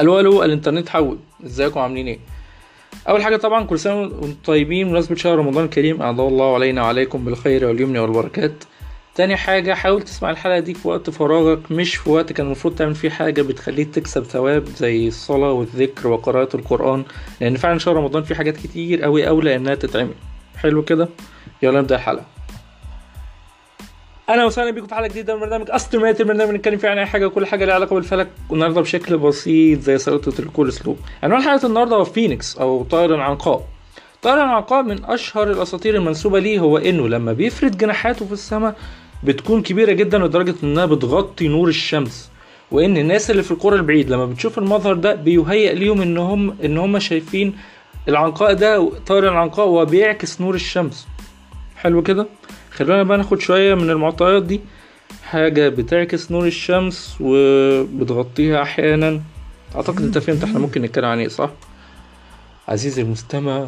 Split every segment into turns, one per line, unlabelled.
ألو ألو الانترنت حول. ازيكم عاملين إيه؟ أول حاجة طبعا كل سنة وأنتم طيبين بمناسبة شهر رمضان الكريم اعاد الله علينا وعليكم بالخير واليمن والبركات. تاني حاجة حاول تسمع الحلقة دي في وقت فراغك مش في وقت كان المفروض تعمل فيه حاجة بتخليك تكسب ثواب زي الصلاة والذكر وقراءة القرآن لأن فعلا شهر رمضان فيه حاجات كتير أوي أولى إنها تتعمل. حلو كده؟ يلا نبدأ الحلقة. أهلا وسهلا بيكم في حلقة جديدة من برنامج استرومات البرنامج بنتكلم فيه عن أي حاجة وكل حاجة ليها علاقة بالفلك. والنهارده بشكل بسيط زي سلطه الكول سلو عنوان حلقة النهارده هو فينيكس أو طائر العنقاء. طائر العنقاء من أشهر الأساطير المنسوبة ليه هو إنه لما بيفرد جناحاته في السماء بتكون كبيرة جدا لدرجة إنها بتغطي نور الشمس. وإن الناس اللي في القرى البعيد لما بتشوف المظهر ده بيهيأ ليهم إن هم إن هم شايفين العنقاء ده طائر العنقاء وهو بيعكس نور الشمس. حلو كده؟ خلونا بقى ناخد شوية من المعطيات دي. حاجة بتعكس نور الشمس وبتغطيها أحيانا. أعتقد أنت فهمت إحنا ممكن نتكلم عن إيه صح؟ عزيزي المستمع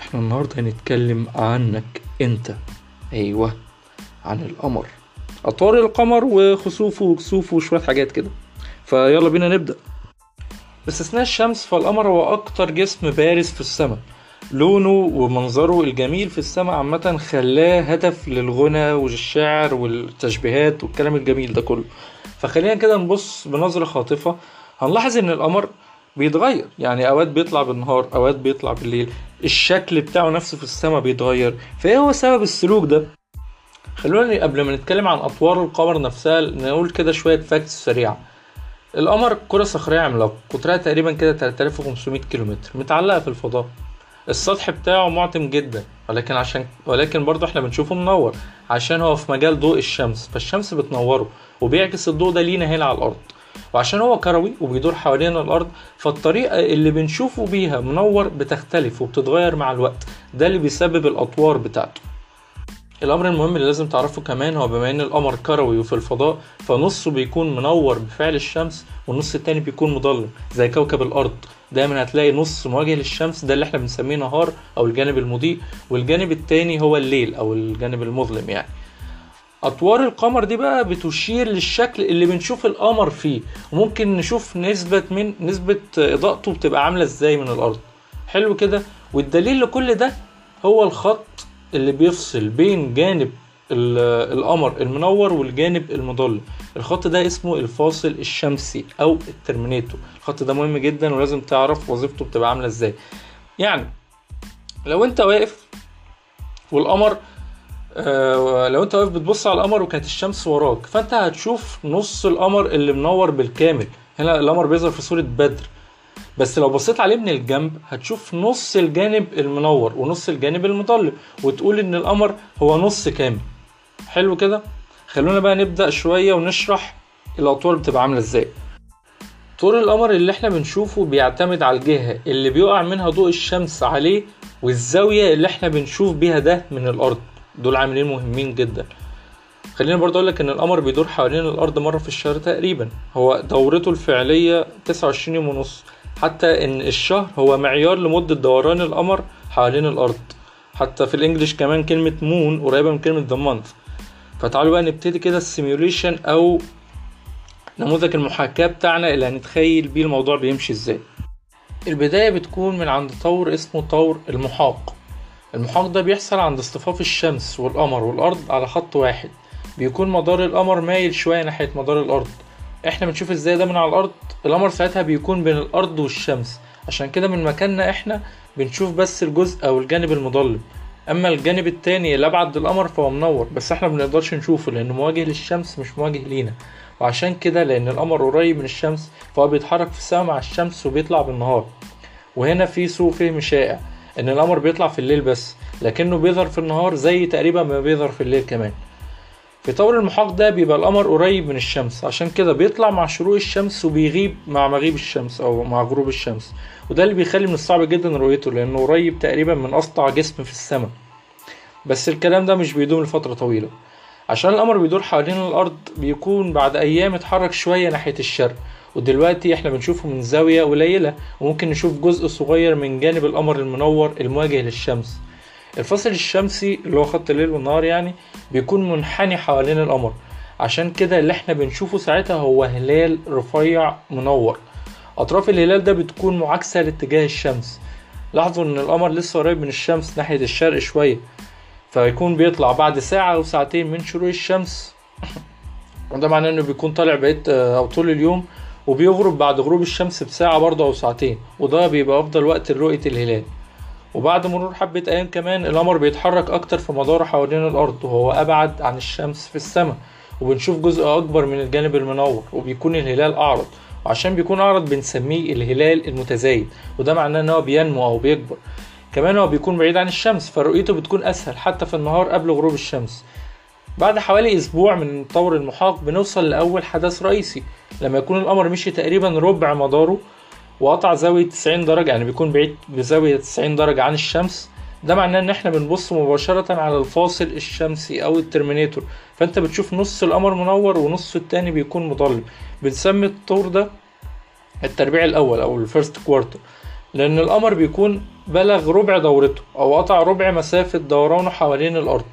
إحنا النهاردة هنتكلم عنك أنت. أيوه عن القمر. أطوار القمر وخسوفه وكسوفه وشوية حاجات كده. فيلا بينا نبدأ. باستثناء الشمس فالقمر هو أكتر جسم بارز في السماء. لونه ومنظره الجميل في السماء عامة خلاه هدف للغنى والشعر والتشبيهات والكلام الجميل ده كله. فخلينا كده نبص بنظرة خاطفة. هنلاحظ إن القمر بيتغير. يعني أوقات بيطلع بالنهار أوقات بيطلع بالليل. الشكل بتاعه نفسه في السماء بيتغير. فإيه هو سبب السلوك ده؟ خلونا قبل ما نتكلم عن أطوار القمر نفسها نقول كده شوية فاكتس سريعة. القمر كرة صخرية عملاقة قطرها تقريبا كده 3500 كيلومتر متعلقة في الفضاء. السطح بتاعه معتم جدا ولكن عشان ولكن برضه إحنا بنشوفه منور عشان هو في مجال ضوء الشمس فالشمس بتنوره وبيعكس الضوء ده لينا هنا على الأرض. وعشان هو كروي وبيدور حوالين الأرض فالطريقة اللي بنشوفه بيها منور بتختلف وبتتغير مع الوقت. ده اللي بيسبب الأطوار بتاعته. الأمر المهم اللي لازم تعرفه كمان هو بما إن القمر كروي وفي الفضاء فنصه بيكون منور بفعل الشمس والنص التاني بيكون مظلم زي كوكب الأرض. دايما هتلاقي نص مواجه للشمس ده اللي إحنا بنسميه نهار أو الجانب المضيء والجانب التاني هو الليل أو الجانب المظلم يعني. أطوار القمر دي بقى بتشير للشكل اللي بنشوف القمر فيه. وممكن نشوف نسبة من نسبة إضاءته بتبقى عاملة إزاي من الأرض. حلو كده؟ والدليل لكل ده هو الخط اللي بيفصل بين جانب القمر المنور والجانب المظلم الخط ده اسمه الفاصل الشمسي أو الترمينيتور. الخط ده مهم جدا ولازم تعرف وظيفته بتبقى عاملة إزاي. يعني لو أنت واقف والقمر آه لو أنت واقف بتبص على القمر وكانت الشمس وراك فأنت هتشوف نص القمر اللي منور بالكامل. هنا القمر بيظهر في صورة بدر. بس لو بصيت عليه من الجنب هتشوف نص الجانب المنور ونص الجانب المظلم وتقول إن القمر هو نص كامل. حلو كده. خلونا بقى نبدأ شوية ونشرح الأطوار بتبقى عاملة إزاي. طول القمر اللي إحنا بنشوفه بيعتمد على الجهة اللي بيقع منها ضوء الشمس عليه والزاوية اللي إحنا بنشوف بيها ده من الأرض. دول عاملين مهمين جدا. خلينا برضه أقول لك إن القمر بيدور حوالين الأرض مرة في الشهر تقريبا. هو دورته الفعلية 29 يوم ونص. حتى إن الشهر هو معيار لمدة دوران القمر حوالين الأرض. حتى في ال English كمان كلمة moon قريبة من كلمة the month. فتعالوا بقى نبتدي كده ال simulation أو نموذج المحاكاة بتاعنا اللي هنتخيل بيه الموضوع بيمشي إزاي. البداية بتكون من عند طور اسمه طور المحاق. المحاق ده بيحصل عند اصطفاف الشمس والقمر والأرض على خط واحد. بيكون مدار القمر مايل شوية ناحية مدار الأرض. إحنا بنشوف إزاي ده من على الأرض؟ القمر ساعتها بيكون بين الأرض والشمس. عشان كده من مكاننا إحنا بنشوف بس الجزء أو الجانب المظلم أما الجانب التاني اللي ابعد للقمر فهو منور بس إحنا بنقدرش نشوفه لأنه مواجه للشمس مش مواجه لينا. وعشان كده لأن القمر قريب من الشمس فهو بيتحرك في السماء مع الشمس وبيطلع بالنهار. وهنا في سوء فهم شائع إن القمر بيطلع في الليل بس لكنه بيظهر في النهار زي تقريبا ما بيظهر في الليل كمان. في طور المحاق ده بيبقى القمر قريب من الشمس. عشان كده بيطلع مع شروق الشمس وبيغيب مع مغيب الشمس أو مع غروب الشمس. وده اللي بيخلي من الصعب جدا رؤيته لأنه قريب تقريبا من أسطع جسم في السماء. بس الكلام ده مش بيدوم لفترة طويلة. عشان القمر بيدور حوالين الأرض بيكون بعد أيام اتحرك شوية ناحية الشرق. ودلوقتي إحنا بنشوفه من زاوية قليلة. وممكن نشوف جزء صغير من جانب القمر المنور المواجه للشمس. الفصل الشمسي اللي هو خط الليل والنهار يعني بيكون منحني حوالين القمر. عشان كده اللي إحنا بنشوفه ساعتها هو هلال رفيع منور. أطراف الهلال ده بتكون معاكسة لاتجاه الشمس. لاحظوا إن القمر لسه قريب من الشمس ناحية الشرق شوية فيكون بيطلع بعد ساعة أو ساعتين من شروق الشمس. وده معناه إنه بيكون طالع بقيت أو طول اليوم وبيغرب بعد غروب الشمس بساعة برضه أو ساعتين وده بيبقى أفضل وقت لرؤية الهلال. وبعد مرور حبة أيام كمان القمر بيتحرك أكتر في مداره حوالين الأرض وهو أبعد عن الشمس في السماء. وبنشوف جزء أكبر من الجانب المنور وبيكون الهلال أعرض. وعشان بيكون أعرض بنسميه الهلال المتزايد وده معناه إن هو بينمو أو بيكبر. كمان هو بيكون بعيد عن الشمس فرؤيته بتكون أسهل حتى في النهار قبل غروب الشمس. بعد حوالي أسبوع من طور المحاق بنوصل لأول حدث رئيسي. لما يكون القمر مشي تقريبا ربع مداره وقطع زاوية 90 درجة يعني بيكون بعيد بزاوية 90 درجة عن الشمس. ده معناه إن إحنا بنبص مباشرة على الفاصل الشمسي أو الترمينيتور. فأنت بتشوف نص القمر منور ونص التاني بيكون مظلم بنسمي الطور ده التربيع الأول أو ال first quarter لأن القمر بيكون بلغ ربع دورته أو قطع ربع مسافة دورانه حوالين الأرض.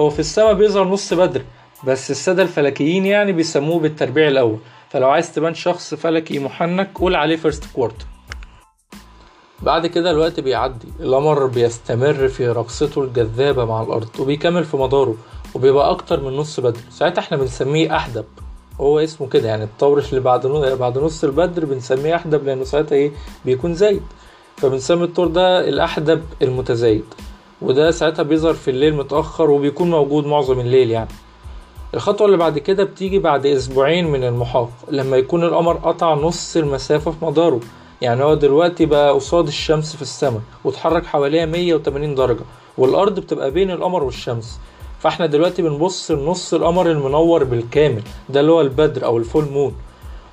هو في السماء بيظهر نص بدر بس السادة الفلكيين يعني بيسموه بالتربيع الأول. فلو عايز تبان شخص فلكي محنك قول عليه first quarter بعد كده الوقت بيعدي. القمر بيستمر في رقصته الجذابة مع الأرض وبيكمل في مداره وبيبقى أكتر من نص بدر. ساعتها إحنا بنسميه أحدب. هو اسمه كده يعني الطور اللي بعد بعد نص البدر بنسميه أحدب لأنه ساعتها إيه؟ بيكون زايد. فبنسمي الطور ده الأحدب المتزايد. وده ساعتها بيظهر في الليل متأخر وبيكون موجود معظم الليل يعني. الخطوة اللي بعد كده بتيجي بعد أسبوعين من المحاق لما يكون القمر قطع نص المسافة في مداره. يعني هو دلوقتي بقى قصاد الشمس في السماء واتحرك حواليها 180 درجة والأرض بتبقى بين القمر والشمس. فإحنا دلوقتي بنبص لنص القمر المنور بالكامل ده اللي هو البدر أو الفول مون.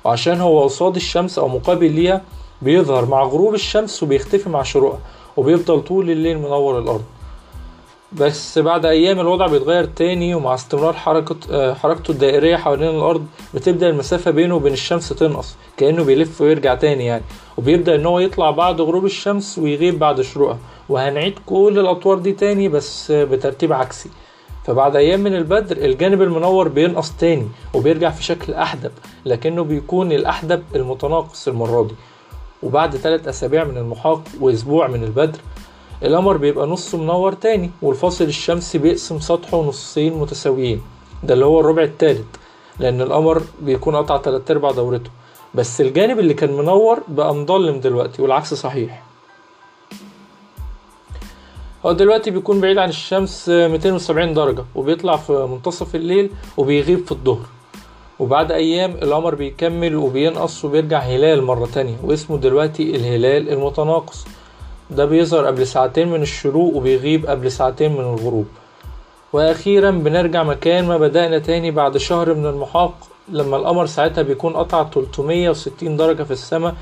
وعشان هو قصاد الشمس أو مقابل ليها بيظهر مع غروب الشمس وبيختفي مع شروقها وبيفضل طول الليل منور الأرض. بس بعد أيام الوضع بيتغير تاني ومع استمرار حركة حركته الدائرية حوالين الأرض بتبدأ المسافة بينه وبين الشمس تنقص كأنه بيلف ويرجع تاني يعني. وبيبدأ إن هو يطلع بعد غروب الشمس ويغيب بعد شروقها. وهنعيد كل الأطوار دي تاني بس بترتيب عكسي. فبعد أيام من البدر الجانب المنور بينقص تاني وبيرجع في شكل أحدب لكنه بيكون الأحدب المتناقص المرة دي. وبعد ثلاث أسابيع من المحاق وأسبوع من البدر القمر بيبقى نصه منور تاني والفاصل الشمسي بيقسم سطحه نصين متساويين. ده اللي هو الربع التالت لأن القمر بيكون قطع تلات أرباع دورته. بس الجانب اللي كان منور بقى مضلم دلوقتي والعكس صحيح. هو دلوقتي بيكون بعيد عن الشمس 270 درجة وبيطلع في منتصف الليل وبيغيب في الظهر. وبعد أيام القمر بيكمل وبينقص وبيرجع هلال مرة تانية واسمه دلوقتي الهلال المتناقص. ده بيظهر قبل ساعتين من الشروق وبيغيب قبل ساعتين من الغروب. وأخيرا بنرجع مكان ما بدأنا تاني بعد شهر من المحاق لما القمر ساعتها بيكون قطع 360 درجة في السماء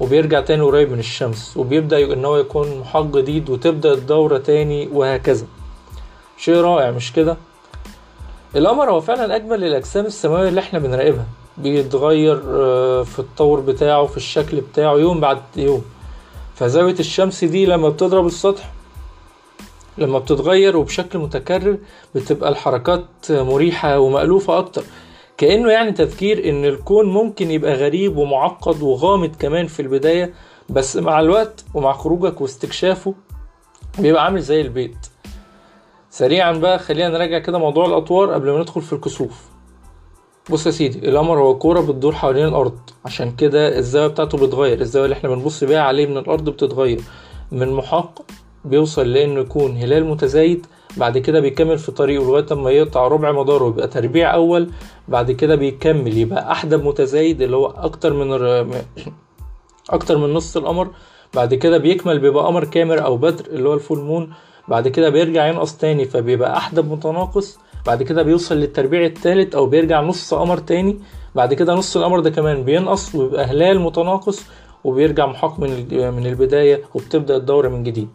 وبيرجع تاني قريب من الشمس وبيبدأ إن هو يكون محاق جديد وتبدأ الدورة تاني وهكذا. شيء رائع مش كده؟ القمر هو فعلا أجمل الأجسام السماوية اللي إحنا بنراقبها. بيتغير في الطور بتاعه في الشكل بتاعه يوم بعد يوم. فزاوية الشمس دي لما بتضرب السطح لما بتتغير وبشكل متكرر بتبقى الحركات مريحة ومألوفة أكتر. كأنه يعني تذكير إن الكون ممكن يبقى غريب ومعقد وغامض كمان في البداية بس مع الوقت ومع خروجك واستكشافه بيبقى عامل زي البيت. سريعا بقى خلينا نراجع كده موضوع الأطوار قبل ما ندخل في الكسوف. بص يا سيدي القمر هو كورة بتدور حوالين الأرض عشان كده الزاوية بتاعته بتتغير الزاوية اللي إحنا بنبص بيها عليه من الأرض بتتغير من محاق بيوصل لأنه يكون هلال متزايد بعد كده بيكمل في طريقه لغاية ما يقطع ربع مداره ويبقى تربيع أول بعد كده بيكمل يبقى أحدب متزايد اللي هو أكتر من الر... أكتر من نص القمر بعد كده بيكمل بيبقى قمر كامل أو بدر اللي هو الفول مون بعد كده بيرجع ينقص تاني فبيبقى أحدب متناقص بعد كده بيوصل للتربيع التالت أو بيرجع نص قمر تاني. بعد كده نص القمر ده كمان بينقص ويبقى هلال متناقص وبيرجع محاق من من البداية وبتبدأ الدورة من جديد.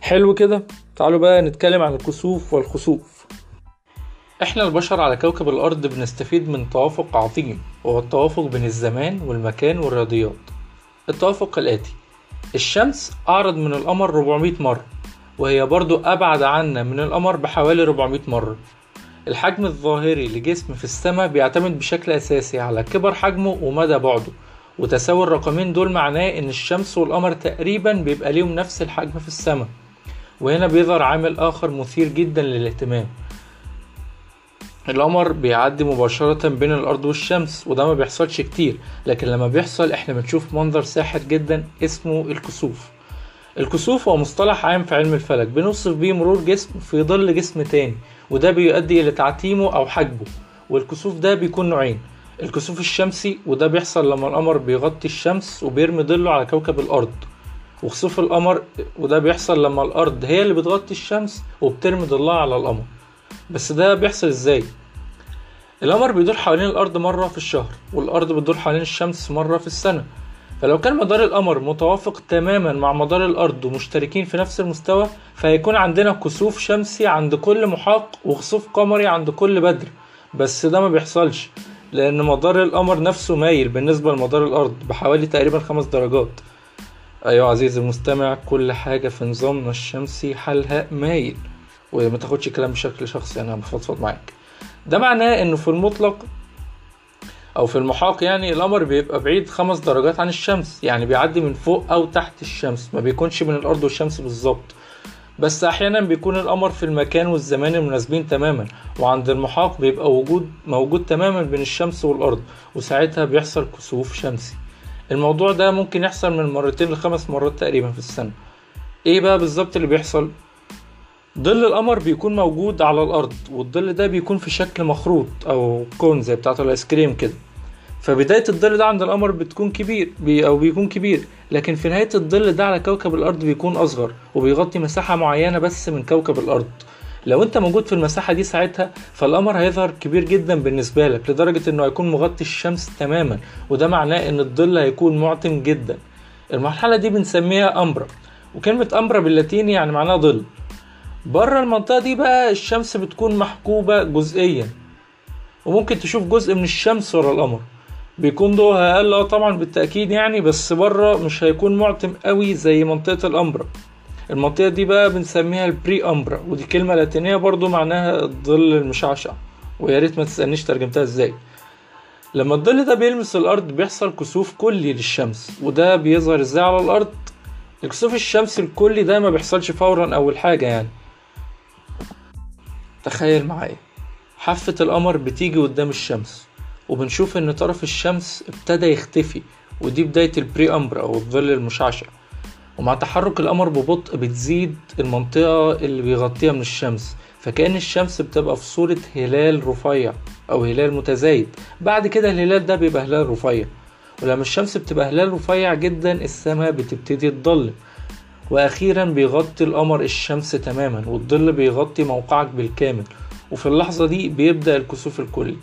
حلو كده؟ تعالوا بقى نتكلم عن الكسوف والخسوف. إحنا البشر على كوكب الأرض بنستفيد من توافق عظيم وهو التوافق بين الزمان والمكان والرياضيات. التوافق الآتي الشمس أعرض من القمر 400 مرة وهي برضو أبعد عنا من القمر بحوالي 400 مرة. الحجم الظاهري لجسم في السماء بيعتمد بشكل أساسي على كبر حجمه ومدى بعده وتساوي الرقمين دول معناه إن الشمس والقمر تقريبا بيبقى ليهم نفس الحجم في السماء. وهنا بيظهر عامل آخر مثير جدا للاهتمام. القمر بيعدي مباشرة بين الأرض والشمس وده ما بيحصلش كتير لكن لما بيحصل إحنا بنشوف منظر ساحر جدا اسمه الكسوف. الكسوف هو مصطلح عام في علم الفلك بنوصف بيه مرور جسم في ظل جسم تاني. وده بيؤدي إلى تعتيمه أو حجبه والكسوف ده بيكون نوعين الكسوف الشمسي وده بيحصل لما القمر بيغطي الشمس وبيرمي ظله على كوكب الأرض وخسوف القمر وده بيحصل لما الأرض هي اللي بتغطي الشمس وبترمي ظلها على القمر. بس ده بيحصل إزاي؟ القمر بيدور حوالين الأرض مرة في الشهر والأرض بتدور حوالين الشمس مرة في السنة فلو كان مدار القمر متوافق تماما مع مدار الأرض ومشتركين في نفس المستوى فهيكون عندنا كسوف شمسي عند كل محاق وخسوف قمري عند كل بدر. بس ده ما بيحصلش لأن مدار القمر نفسه مايل بالنسبة لمدار الأرض بحوالي تقريبا خمس درجات. أيوة عزيزي المستمع كل حاجة في نظامنا الشمسي حالها مايل. وما تاخدش الكلام بشكل شخصي أنا بفضفض معاك. ده معناه إنه في المطلق أو في المحاق يعني القمر بيبقى بعيد خمس درجات عن الشمس يعني بيعدي من فوق أو تحت الشمس ما بيكونش من الأرض والشمس بالظبط. بس أحيانا بيكون القمر في المكان والزمان المناسبين تماما وعند المحاق بيبقى وجود موجود تماما بين الشمس والأرض وساعتها بيحصل كسوف شمسي. الموضوع ده ممكن يحصل من مرتين لخمس مرات تقريبا في السنة. إيه بقى بالظبط اللي بيحصل؟ ظل القمر بيكون موجود على الأرض والظل ده بيكون في شكل مخروط أو كون زي بتاعة الآيس كريم كده. فبداية الظل ده عند القمر بتكون كبير بي أو بيكون كبير. لكن في نهاية الظل ده على كوكب الأرض بيكون أصغر وبيغطي مساحة معينة بس من كوكب الأرض. لو أنت موجود في المساحة دي ساعتها فالقمر هيظهر كبير جدا بالنسبة لك لدرجة إنه هيكون مغطي الشمس تماما وده معناه إن الظل هيكون معتم جدا. المرحلة دي بنسميها أمبرا وكلمة أمبرا باللاتيني يعني معناها ظل. بره المنطقة دي بقى الشمس بتكون محجوبة جزئيا وممكن تشوف جزء من الشمس ورا القمر. بيكون ضوءها أقل آه طبعا بالتأكيد يعني بس بره مش هيكون معتم قوي زي منطقة الأمبرا. المنطقة دي بقى بنسميها البري امبرا ودي كلمة لاتينية برضو معناها الظل المشعشع ويا ريت ما تسألنيش ترجمتها إزاي. لما الظل ده بيلمس الأرض بيحصل كسوف كلي للشمس وده بيظهر إزاي على الأرض؟ الكسوف الشمسي الكلي ده ما بيحصلش فورا أول حاجة يعني. تخيل معايا حافة القمر بتيجي قدام الشمس. وبنشوف إن طرف الشمس ابتدى يختفي ودي بداية البري امبر أو الظل المشعشع. ومع تحرك القمر ببطء بتزيد المنطقة اللي بيغطيها من الشمس. فكأن الشمس بتبقى في صورة هلال رفيع أو هلال متزايد. بعد كده الهلال ده بيبقى هلال رفيع. ولما الشمس بتبقى هلال رفيع جدا السماء بتبتدي تضلم وأخيرا بيغطي القمر الشمس تماما والظل بيغطي موقعك بالكامل. وفي اللحظة دي بيبدأ الكسوف الكلي.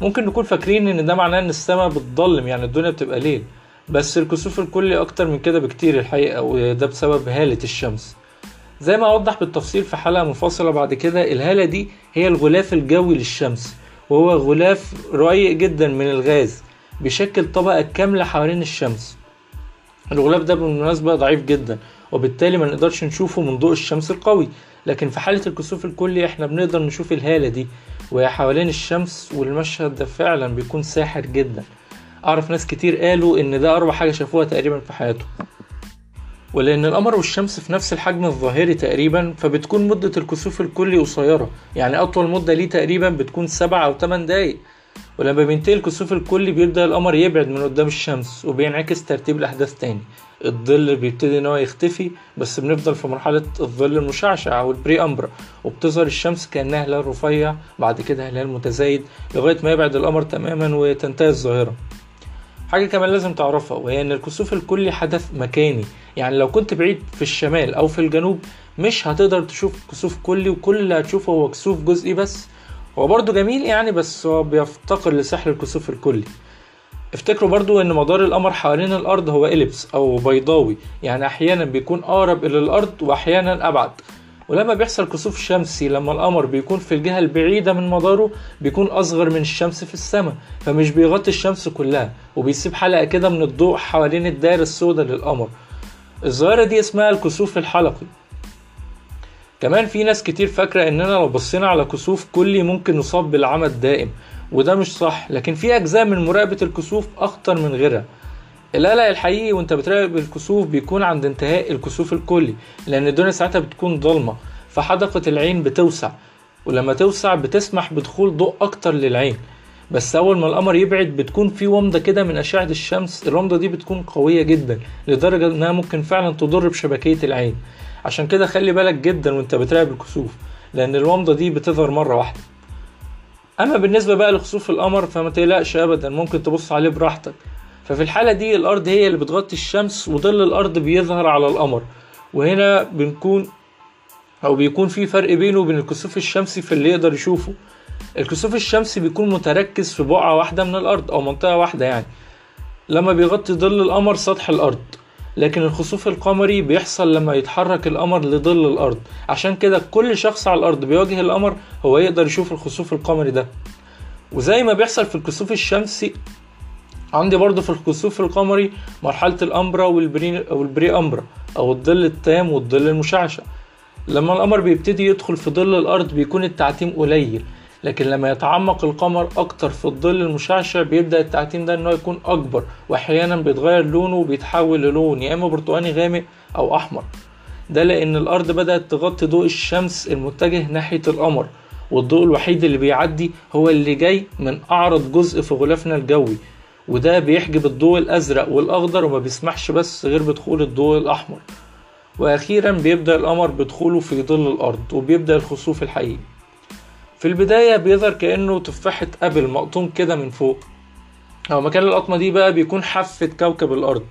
ممكن نكون فاكرين إن ده معناه إن السماء بتضلم يعني الدنيا بتبقى ليل. بس الكسوف الكلي أكتر من كده بكتير الحقيقة وده بسبب هالة الشمس. زي ما أوضح بالتفصيل في حلقة منفصلة بعد كده الهالة دي هي الغلاف الجوي للشمس وهو غلاف رقيق جدا من الغاز بيشكل طبقة كاملة حوالين الشمس. الغلاف ده بالمناسبة ضعيف جدا وبالتالي ما نقدرش نشوفه من ضوء الشمس القوي. لكن في حالة الكسوف الكلي إحنا بنقدر نشوف الهالة دي. وهي حوالين الشمس والمشهد ده فعلا بيكون ساحر جدا. أعرف ناس كتير قالوا إن ده أروع حاجة شافوها تقريبا في حياتهم. ولأن القمر والشمس في نفس الحجم الظاهري تقريبا فبتكون مدة الكسوف الكلي قصيرة. يعني أطول مدة ليه تقريبا بتكون سبع أو تمن دقايق. ولما بينتهي الكسوف الكلي بيبدأ القمر يبعد من قدام الشمس وبينعكس ترتيب الأحداث تاني. الظل بيبتدي إن هو يختفي بس بنفضل في مرحلة الظل المشعشع أو البري أمبرا وبتظهر الشمس كأنها هلال رفيع بعد كده هلال متزايد لغاية ما يبعد القمر تماما وتنتهي الظاهرة. حاجة كمان لازم تعرفها وهي إن الكسوف الكلي حدث مكاني يعني لو كنت بعيد في الشمال أو في الجنوب مش هتقدر تشوف كسوف كلي وكل اللي هتشوفه هو كسوف جزئي بس. هو برضه جميل يعني بس هو بيفتقر لسحر الكسوف الكلي. افتكروا برضو إن مدار القمر حوالين الأرض هو إليبس أو بيضاوي يعني أحيانا بيكون أقرب إلى الأرض وأحيانا أبعد. ولما بيحصل كسوف شمسي لما القمر بيكون في الجهة البعيدة من مداره بيكون أصغر من الشمس في السماء فمش بيغطي الشمس كلها وبيسيب حلقة كده من الضوء حوالين الدائرة السوداء للقمر. الظاهرة دي اسمها الكسوف الحلقي. كمان في ناس كتير فاكرة إننا لو بصينا على كسوف كلي ممكن نصاب بالعمى الدائم وده مش صح لكن في أجزاء من مراقبة الكسوف أخطر من غيرها. القلق الحقيقي وأنت بتراقب الكسوف بيكون عند انتهاء الكسوف الكلي لأن الدنيا ساعتها بتكون ضلمة فحدقة العين بتوسع ولما توسع بتسمح بدخول ضوء أكتر للعين. بس أول ما القمر يبعد بتكون في ومضة كده من أشعة الشمس الومضة دي بتكون قوية جدا لدرجة إنها ممكن فعلا تضر بشبكية العين. عشان كده خلي بالك جدا وأنت بتراقب الكسوف لأن الومضة دي بتظهر مرة واحدة. أما بالنسبة بقى لخسوف القمر فما تقلقش ابدا ممكن تبص عليه براحتك. ففي الحالة دي الأرض هي اللي بتغطي الشمس وظل الأرض بيظهر على القمر. وهنا بنكون أو بيكون في فرق بينه وبين الكسوف الشمسي في اللي يقدر يشوفه. الكسوف الشمسي بيكون متركز في بقعة واحدة من الأرض أو منطقة واحدة يعني. لما بيغطي ظل القمر سطح الأرض. لكن الخسوف القمري بيحصل لما يتحرك القمر لظل الأرض. عشان كده كل شخص على الأرض بيواجه القمر هو يقدر يشوف الخسوف القمري ده. وزي ما بيحصل في الكسوف الشمسي عندي برضو في الكسوف القمري مرحلة الأمبرا والبري, والبري أمبرا أو الظل التام والظل المشعشع. لما القمر بيبتدي يدخل في ظل الأرض بيكون التعتيم قليل. لكن لما يتعمق القمر أكتر في الظل المشعشع بيبدأ التعتيم ده إنه يكون أكبر وأحيانا بيتغير لونه وبيتحول للون يا إما برتقاني غامق أو أحمر. ده لأن الأرض بدأت تغطي ضوء الشمس المتجه ناحية القمر والضوء الوحيد اللي بيعدي هو اللي جاي من أعرض جزء في غلافنا الجوي وده بيحجب الضوء الأزرق والأخضر وما بيسمحش بس غير بدخول الضوء الأحمر. وأخيرا بيبدأ القمر بدخوله في ظل الأرض وبيبدأ الخسوف الحقيقي. في البداية بيظهر كأنه تفاحة أبل مقطوم كده من فوق. أو مكان القطمة دي بقى بيكون حافة كوكب الأرض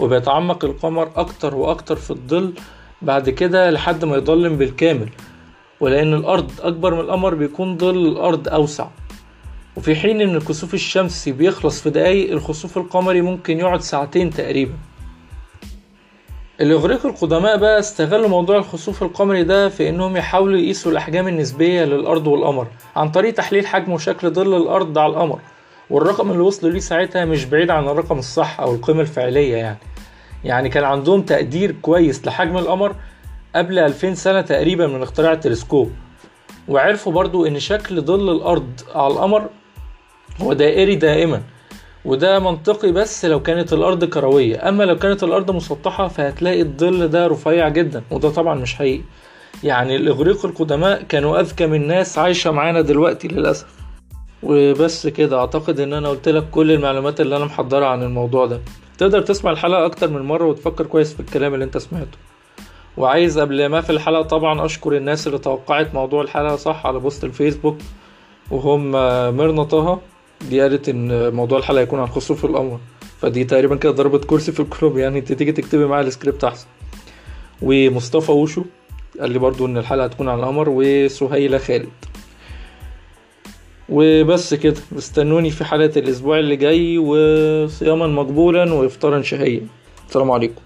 وبيتعمق القمر أكتر وأكتر في الظل بعد كده لحد ما يضلم بالكامل. ولأن الأرض أكبر من القمر بيكون ظل الأرض أوسع. وفي حين إن الكسوف الشمسي بيخلص في دقايق الخسوف القمري ممكن يقعد ساعتين تقريبا. الإغريق القدماء بقى استغلوا موضوع الخسوف القمري ده في إنهم يحاولوا يقيسوا الأحجام النسبية للأرض والقمر عن طريق تحليل حجم وشكل ظل الأرض على القمر. والرقم اللي وصلوا ليه ساعتها مش بعيد عن الرقم الصح أو القيمة الفعلية يعني. يعني كان عندهم تقدير كويس لحجم القمر قبل 2000 سنة تقريبا من اختراع التلسكوب. وعرفوا برضو إن شكل ظل الأرض على القمر هو دائري دائما. وده منطقي بس لو كانت الأرض كروية. أما لو كانت الأرض مسطحة فهتلاقي الظل ده رفيع جدا وده طبعا مش حقيقي. يعني الإغريق القدماء كانوا أذكى من ناس عايشة معانا دلوقتي للأسف. وبس كده أعتقد إن أنا قلت لك كل المعلومات اللي أنا محضرها عن الموضوع ده. تقدر تسمع الحلقة أكتر من مرة وتفكر كويس في الكلام اللي أنت سمعته. وعايز قبل ما في الحلقة طبعا أشكر الناس اللي توقعت موضوع الحلقة صح على post الفيسبوك وهم ميرنا طه. دي قالت إن موضوع الحلقة يكون عن خسوف القمر فدي تقريبا كده ضربت كرسي في الكلوب يعني انت تيجي تكتبي معايا السكريبت أحسن. ومصطفى وشو قال لي برضو إن الحلقة هتكون عن القمر وسهيلة خالد. وبس كده. استنوني في حلقة الأسبوع اللي جاي وصياما مقبولا وإفطارا شهيا. السلام عليكم.